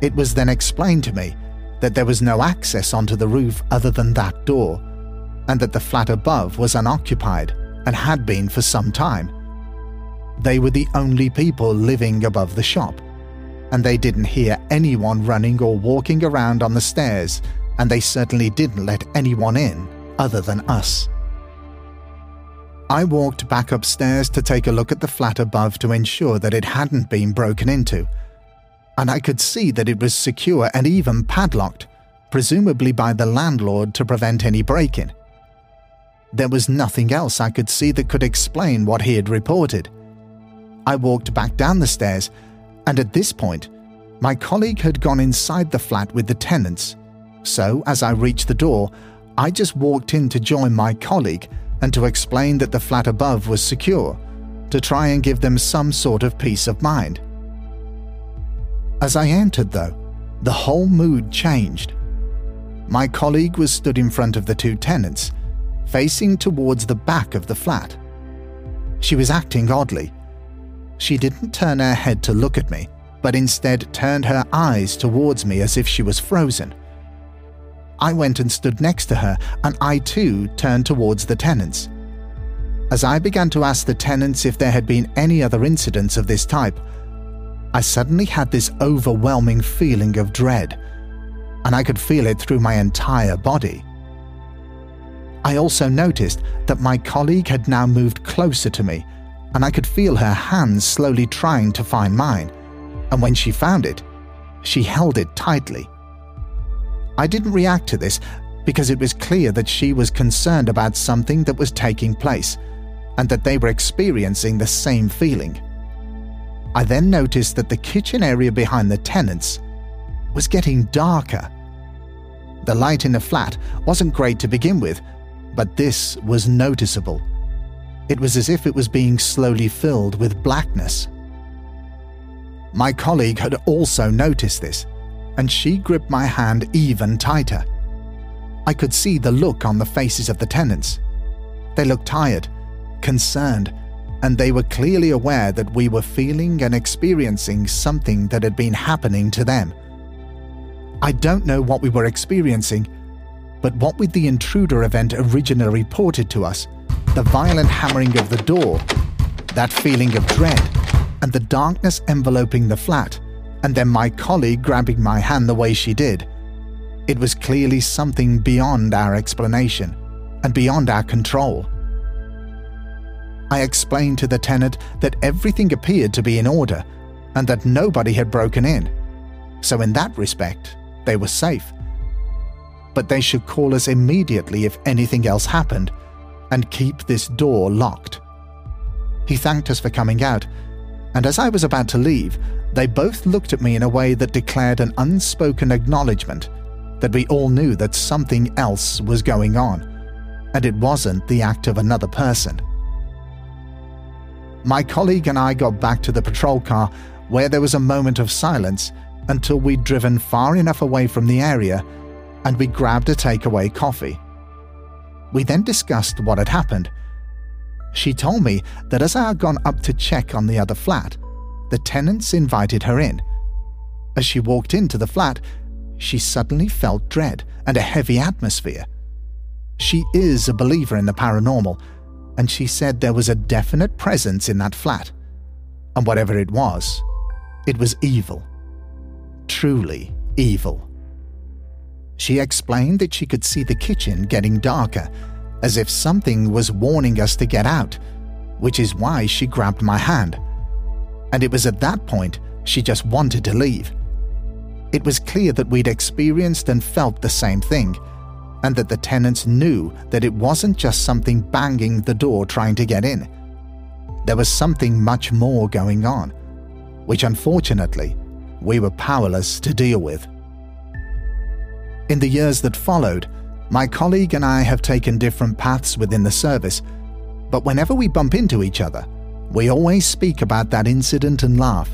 Speaker 1: It was then explained to me that there was no access onto the roof other than that door, and that the flat above was unoccupied and had been for some time. They were the only people living above the shop, and they didn't hear anyone running or walking around on the stairs, and they certainly didn't let anyone in other than us. I walked back upstairs to take a look at the flat above to ensure that it hadn't been broken into, and I could see that it was secure and even padlocked, presumably by the landlord to prevent any break in. There was nothing else I could see that could explain what he had reported. I walked back down the stairs, and at this point, my colleague had gone inside the flat with the tenants. So, as I reached the door, I just walked in to join my colleague and to explain that the flat above was secure, to try and give them some sort of peace of mind. As I entered, though, the whole mood changed. My colleague was stood in front of the two tenants, facing towards the back of the flat. She was acting oddly, she didn't turn her head to look at me, but instead turned her eyes towards me as if she was frozen. I went and stood next to her, and I too turned towards the tenants. As I began to ask the tenants if there had been any other incidents of this type, I suddenly had this overwhelming feeling of dread, and I could feel it through my entire body. I also noticed that my colleague had now moved closer to me and I could feel her hands slowly trying to find mine, and when she found it, she held it tightly. I didn't react to this because it was clear that she was concerned about something that was taking place and that they were experiencing the same feeling. I then noticed that the kitchen area behind the tenants was getting darker. The light in the flat wasn't great to begin with, but this was noticeable it was as if it was being slowly filled with blackness. My colleague had also noticed this, and she gripped my hand even tighter. I could see the look on the faces of the tenants. They looked tired, concerned, and they were clearly aware that we were feeling and experiencing something that had been happening to them. I don't know what we were experiencing, but what with the intruder event originally reported to us, the violent hammering of the door, that feeling of dread, and the darkness enveloping the flat, and then my colleague grabbing my hand the way she did. It was clearly something beyond our explanation and beyond our control. I explained to the tenant that everything appeared to be in order and that nobody had broken in. So, in that respect, they were safe. But they should call us immediately if anything else happened and keep this door locked. He thanked us for coming out, and as I was about to leave, they both looked at me in a way that declared an unspoken acknowledgement that we all knew that something else was going on, and it wasn't the act of another person. My colleague and I got back to the patrol car where there was a moment of silence until we'd driven far enough away from the area and we grabbed a takeaway coffee. We then discussed what had happened. She told me that as I had gone up to check on the other flat, the tenants invited her in. As she walked into the flat, she suddenly felt dread and a heavy atmosphere. She is a believer in the paranormal, and she said there was a definite presence in that flat. And whatever it was, it was evil. Truly evil. She explained that she could see the kitchen getting darker, as if something was warning us to get out, which is why she grabbed my hand. And it was at that point she just wanted to leave. It was clear that we'd experienced and felt the same thing, and that the tenants knew that it wasn't just something banging the door trying to get in. There was something much more going on, which unfortunately we were powerless to deal with. In the years that followed, my colleague and I have taken different paths within the service, but whenever we bump into each other, we always speak about that incident and laugh.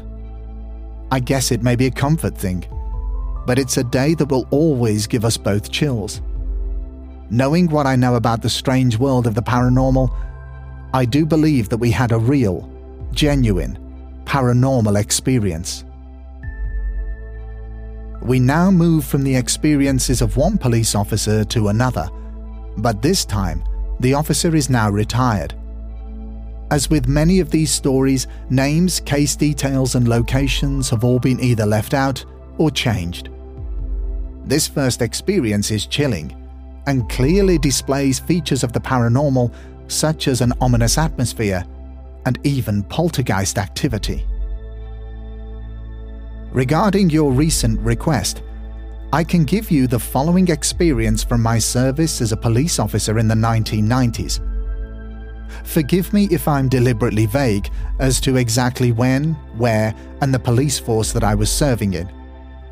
Speaker 1: I guess it may be a comfort thing, but it's a day that will always give us both chills. Knowing what I know about the strange world of the paranormal, I do believe that we had a real, genuine, paranormal experience. We now move from the experiences of one police officer to another, but this time, the officer is now retired. As with many of these stories, names, case details, and locations have all been either left out or changed. This first experience is chilling and clearly displays features of the paranormal, such as an ominous atmosphere and even poltergeist activity. Regarding your recent request, I can give you the following experience from my service as a police officer in the 1990s. Forgive me if I'm deliberately vague as to exactly when, where, and the police force that I was serving in.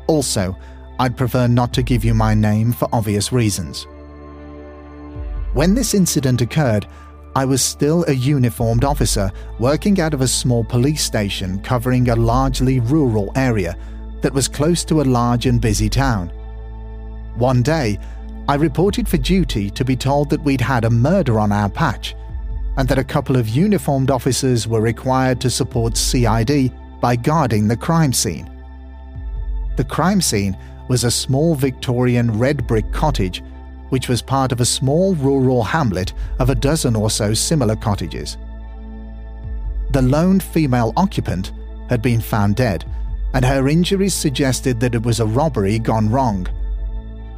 Speaker 1: Also, I'd prefer not to give you my name for obvious reasons. When this incident occurred, I was still a uniformed officer working out of a small police station covering a largely rural area that was close to a large and busy town. One day, I reported for duty to be told that we'd had a murder on our patch and that a couple of uniformed officers were required to support CID by guarding the crime scene. The crime scene was a small Victorian red brick cottage which was part of a small rural hamlet of a dozen or so similar cottages. The lone female occupant had been found dead, and her injuries suggested that it was a robbery gone wrong.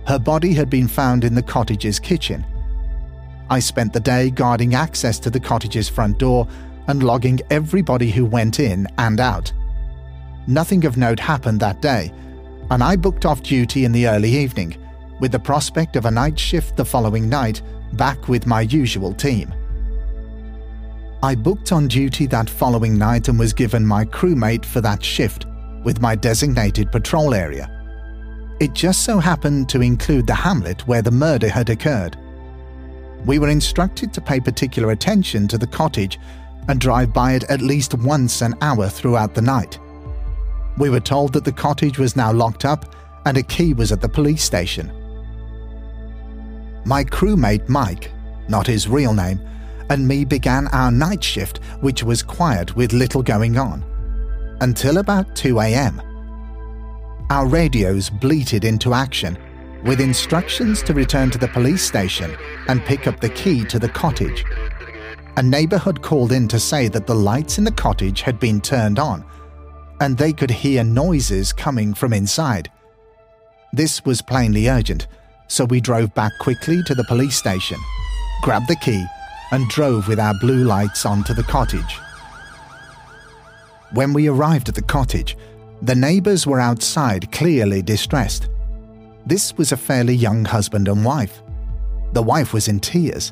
Speaker 1: Her body had been found in the cottage's kitchen. I spent the day guarding access to the cottage's front door and logging everybody who went in and out. Nothing of note happened that day, and I booked off duty in the early evening, with the prospect of a night shift the following night back with my usual team. I booked on duty that following night and was given my crewmate for that shift with my designated patrol area. It just so happened to include the hamlet where the murder had occurred. We were instructed to pay particular attention to the cottage and drive by it at least once an hour throughout the night. We were told that the cottage was now locked up and a key was at the police station. My crewmate Mike, not his real name, and me began our night shift, which was quiet with little going on, until about 2 am. Our radios bleated into action with instructions to return to the police station and pick up the key to the cottage. A neighborhood called in to say that the lights in the cottage had been turned on and they could hear noises coming from inside. This was plainly urgent so we drove back quickly to the police station, grabbed the key, and drove with our blue lights onto the cottage. When we arrived at the cottage, the neighbours were outside, clearly distressed. This was a fairly young husband and wife. The wife was in tears.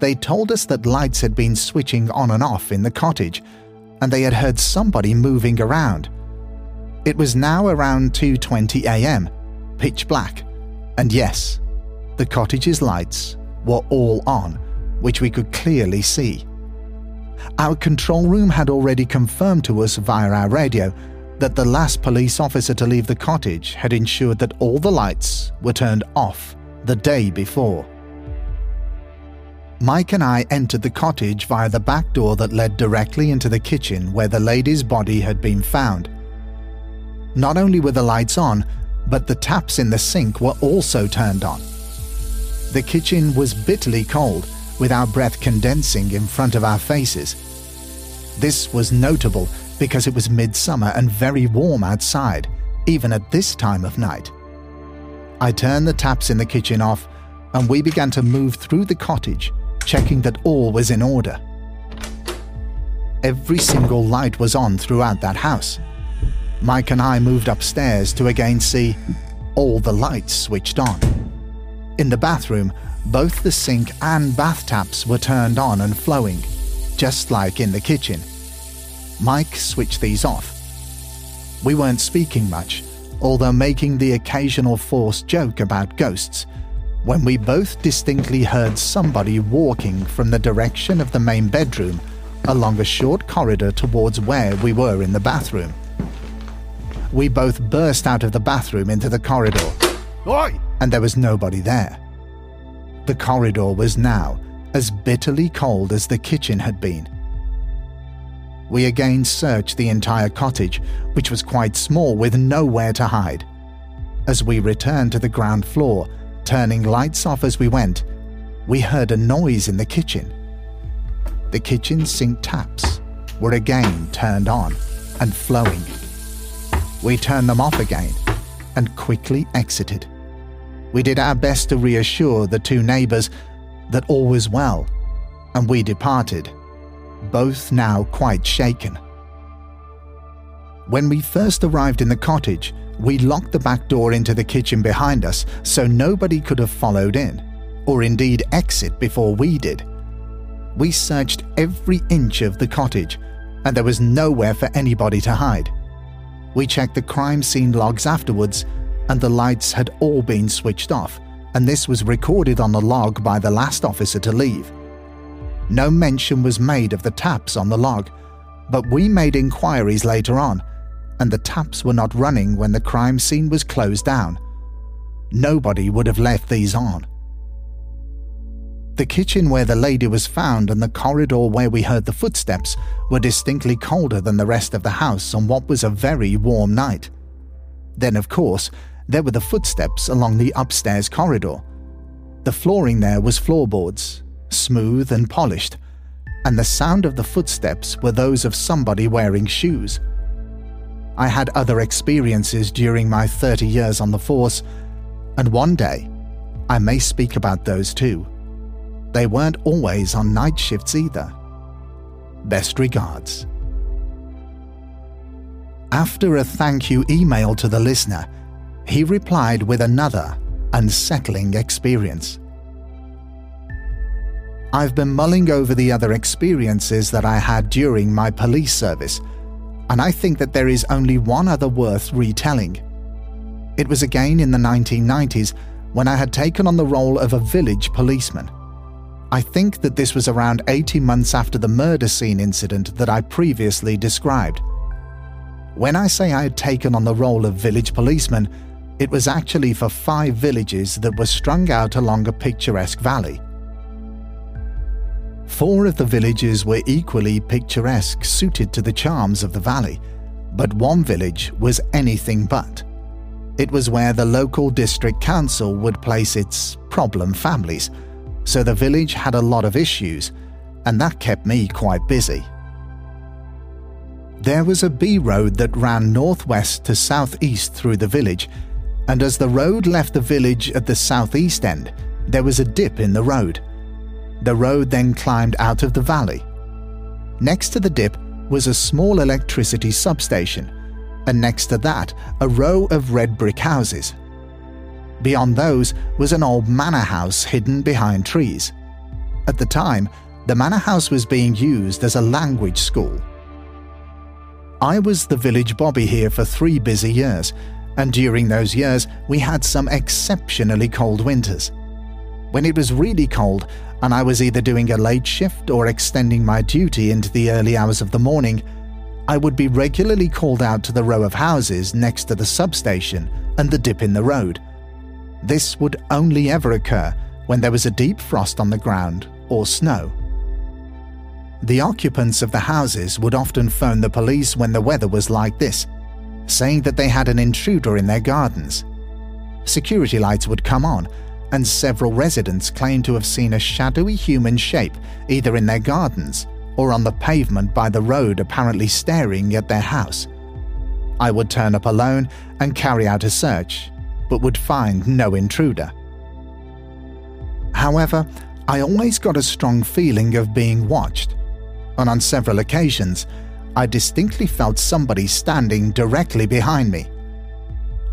Speaker 1: They told us that lights had been switching on and off in the cottage, and they had heard somebody moving around. It was now around 2:20 a.m., pitch black, and yes, the cottage's lights were all on, which we could clearly see. Our control room had already confirmed to us via our radio that the last police officer to leave the cottage had ensured that all the lights were turned off the day before. Mike and I entered the cottage via the back door that led directly into the kitchen where the lady's body had been found. Not only were the lights on, but the taps in the sink were also turned on. The kitchen was bitterly cold, with our breath condensing in front of our faces. This was notable because it was midsummer and very warm outside, even at this time of night. I turned the taps in the kitchen off and we began to move through the cottage, checking that all was in order. Every single light was on throughout that house. Mike and I moved upstairs to again see all the lights switched on. In the bathroom, both the sink and bath taps were turned on and flowing, just like in the kitchen. Mike switched these off. We weren't speaking much, although making the occasional forced joke about ghosts, when we both distinctly heard somebody walking from the direction of the main bedroom along a short corridor towards where we were in the bathroom. We both burst out of the bathroom into the corridor,
Speaker 3: Oi!
Speaker 1: and there was nobody there. The corridor was now as bitterly cold as the kitchen had been. We again searched the entire cottage, which was quite small with nowhere to hide. As we returned to the ground floor, turning lights off as we went, we heard a noise in the kitchen. The kitchen sink taps were again turned on and flowing. We turned them off again and quickly exited. We did our best to reassure the two neighbours that all was well, and we departed, both now quite shaken. When we first arrived in the cottage, we locked the back door into the kitchen behind us so nobody could have followed in, or indeed exit before we did. We searched every inch of the cottage, and there was nowhere for anybody to hide. We checked the crime scene logs afterwards, and the lights had all been switched off, and this was recorded on the log by the last officer to leave. No mention was made of the taps on the log, but we made inquiries later on, and the taps were not running when the crime scene was closed down. Nobody would have left these on. The kitchen where the lady was found and the corridor where we heard the footsteps were distinctly colder than the rest of the house on what was a very warm night. Then, of course, there were the footsteps along the upstairs corridor. The flooring there was floorboards, smooth and polished, and the sound of the footsteps were those of somebody wearing shoes. I had other experiences during my 30 years on the force, and one day I may speak about those too. They weren't always on night shifts either. Best regards. After a thank you email to the listener, he replied with another unsettling experience. I've been mulling over the other experiences that I had during my police service, and I think that there is only one other worth retelling. It was again in the 1990s when I had taken on the role of a village policeman. I think that this was around 18 months after the murder scene incident that I previously described. When I say I had taken on the role of village policeman, it was actually for five villages that were strung out along a picturesque valley. Four of the villages were equally picturesque, suited to the charms of the valley, but one village was anything but. It was where the local district council would place its problem families, so the village had a lot of issues, and that kept me quite busy. There was a B road that ran northwest to southeast through the village, and as the road left the village at the southeast end, there was a dip in the road. The road then climbed out of the valley. Next to the dip was a small electricity substation, and next to that, a row of red brick houses. Beyond those was an old manor house hidden behind trees. At the time, the manor house was being used as a language school. I was the village bobby here for three busy years, and during those years we had some exceptionally cold winters. When it was really cold, and I was either doing a late shift or extending my duty into the early hours of the morning, I would be regularly called out to the row of houses next to the substation and the dip in the road. This would only ever occur when there was a deep frost on the ground or snow. The occupants of the houses would often phone the police when the weather was like this, saying that they had an intruder in their gardens. Security lights would come on, and several residents claimed to have seen a shadowy human shape either in their gardens or on the pavement by the road, apparently staring at their house. I would turn up alone and carry out a search, but would find no intruder. However, I always got a strong feeling of being watched, and on several occasions, I distinctly felt somebody standing directly behind me.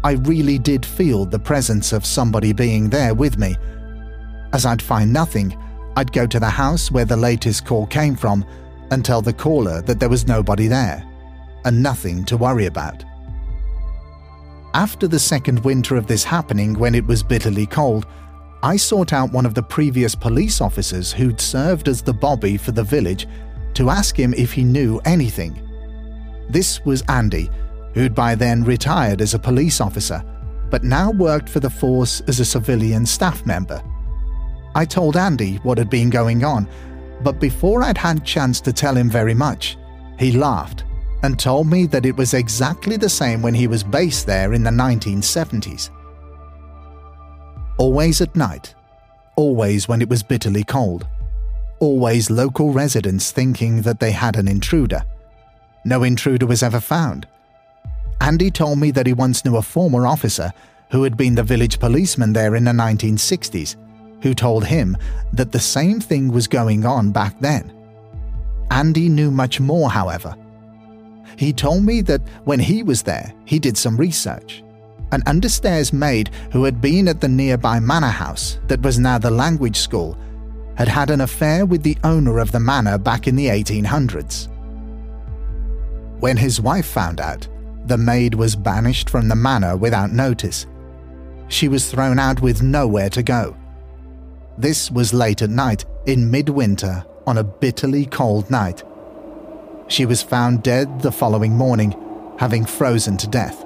Speaker 1: I really did feel the presence of somebody being there with me. As I'd find nothing, I'd go to the house where the latest call came from and tell the caller that there was nobody there and nothing to worry about. After the second winter of this happening, when it was bitterly cold, I sought out one of the previous police officers who'd served as the Bobby for the village to ask him if he knew anything. This was Andy, who'd by then retired as a police officer, but now worked for the force as a civilian staff member. I told Andy what had been going on, but before I'd had chance to tell him very much, he laughed and told me that it was exactly the same when he was based there in the 1970s. Always at night, always when it was bitterly cold, always local residents thinking that they had an intruder. No intruder was ever found. Andy told me that he once knew a former officer who had been the village policeman there in the 1960s, who told him that the same thing was going on back then. Andy knew much more, however. He told me that when he was there, he did some research. An understairs maid who had been at the nearby manor house that was now the language school had had an affair with the owner of the manor back in the 1800s. When his wife found out, the maid was banished from the manor without notice. She was thrown out with nowhere to go. This was late at night, in midwinter, on a bitterly cold night. She was found dead the following morning, having frozen to death.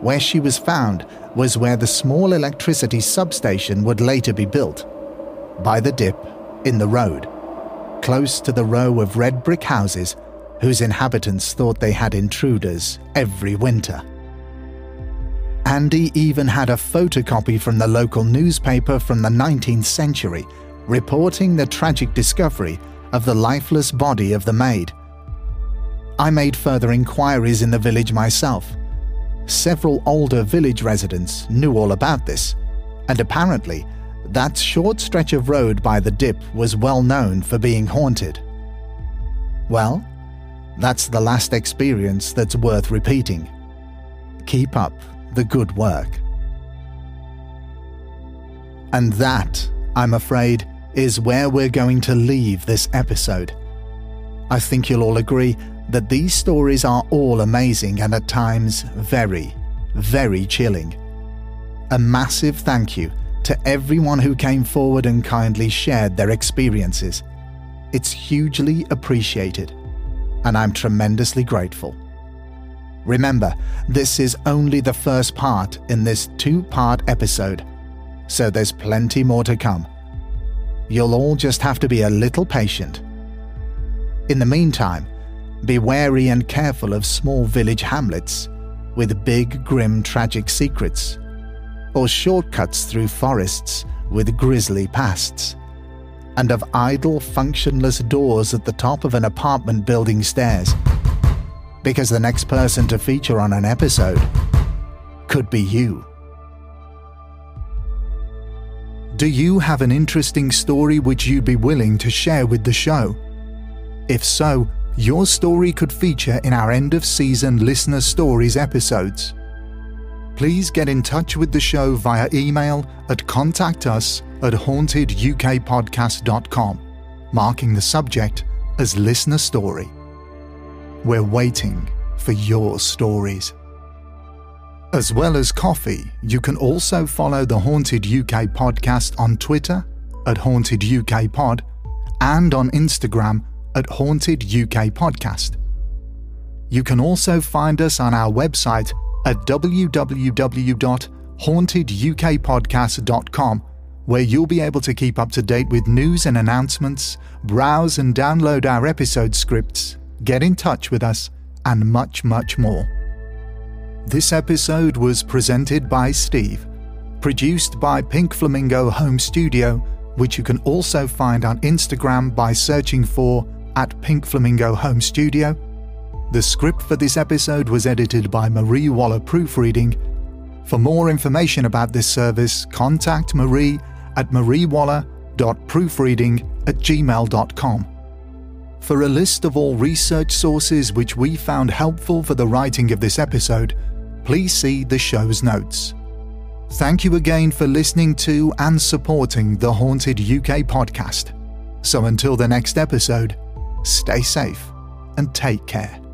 Speaker 1: Where she was found was where the small electricity substation would later be built by the dip in the road, close to the row of red brick houses whose inhabitants thought they had intruders every winter. Andy even had a photocopy from the local newspaper from the 19th century reporting the tragic discovery of the lifeless body of the maid. I made further inquiries in the village myself. Several older village residents knew all about this, and apparently that short stretch of road by the dip was well known for being haunted. Well, that's the last experience that's worth repeating. Keep up the good work. And that, I'm afraid, is where we're going to leave this episode. I think you'll all agree that these stories are all amazing and at times very, very chilling. A massive thank you to everyone who came forward and kindly shared their experiences. It's hugely appreciated, and I'm tremendously grateful. Remember, this is only the first part in this two part episode, so there's plenty more to come. You'll all just have to be a little patient. In the meantime, be wary and careful of small village hamlets with big, grim, tragic secrets or shortcuts through forests with grisly pasts, and of idle, functionless doors at the top of an apartment building stairs. Because the next person to feature on an episode could be you. Do you have an interesting story which you'd be willing to share with the show? If so, your story could feature in our end of season listener stories episodes please get in touch with the show via email at contactus at hauntedukpodcast.com, marking the subject as listener story. We're waiting for your stories. As well as Ko-fi, you can also follow the Haunted UK podcast on Twitter at Haunted UK Pod and on Instagram at Haunted UK Podcast. You can also find us on our website at www.hauntedukpodcast.com, where you'll be able to keep up to date with news and announcements, browse and download our episode scripts, get in touch with us, and much, much more. This episode was presented by Steve, produced by Pink Flamingo Home Studio, which you can also find on Instagram by searching for at Pink Flamingo Home Studio. The script for this episode was edited by Marie Waller Proofreading. For more information about this service, contact Marie at mariewaller.proofreading at gmail.com. For a list of all research sources which we found helpful for the writing of this episode, please see the show's notes. Thank you again for listening to and supporting the Haunted UK podcast. So until the next episode, stay safe and take care.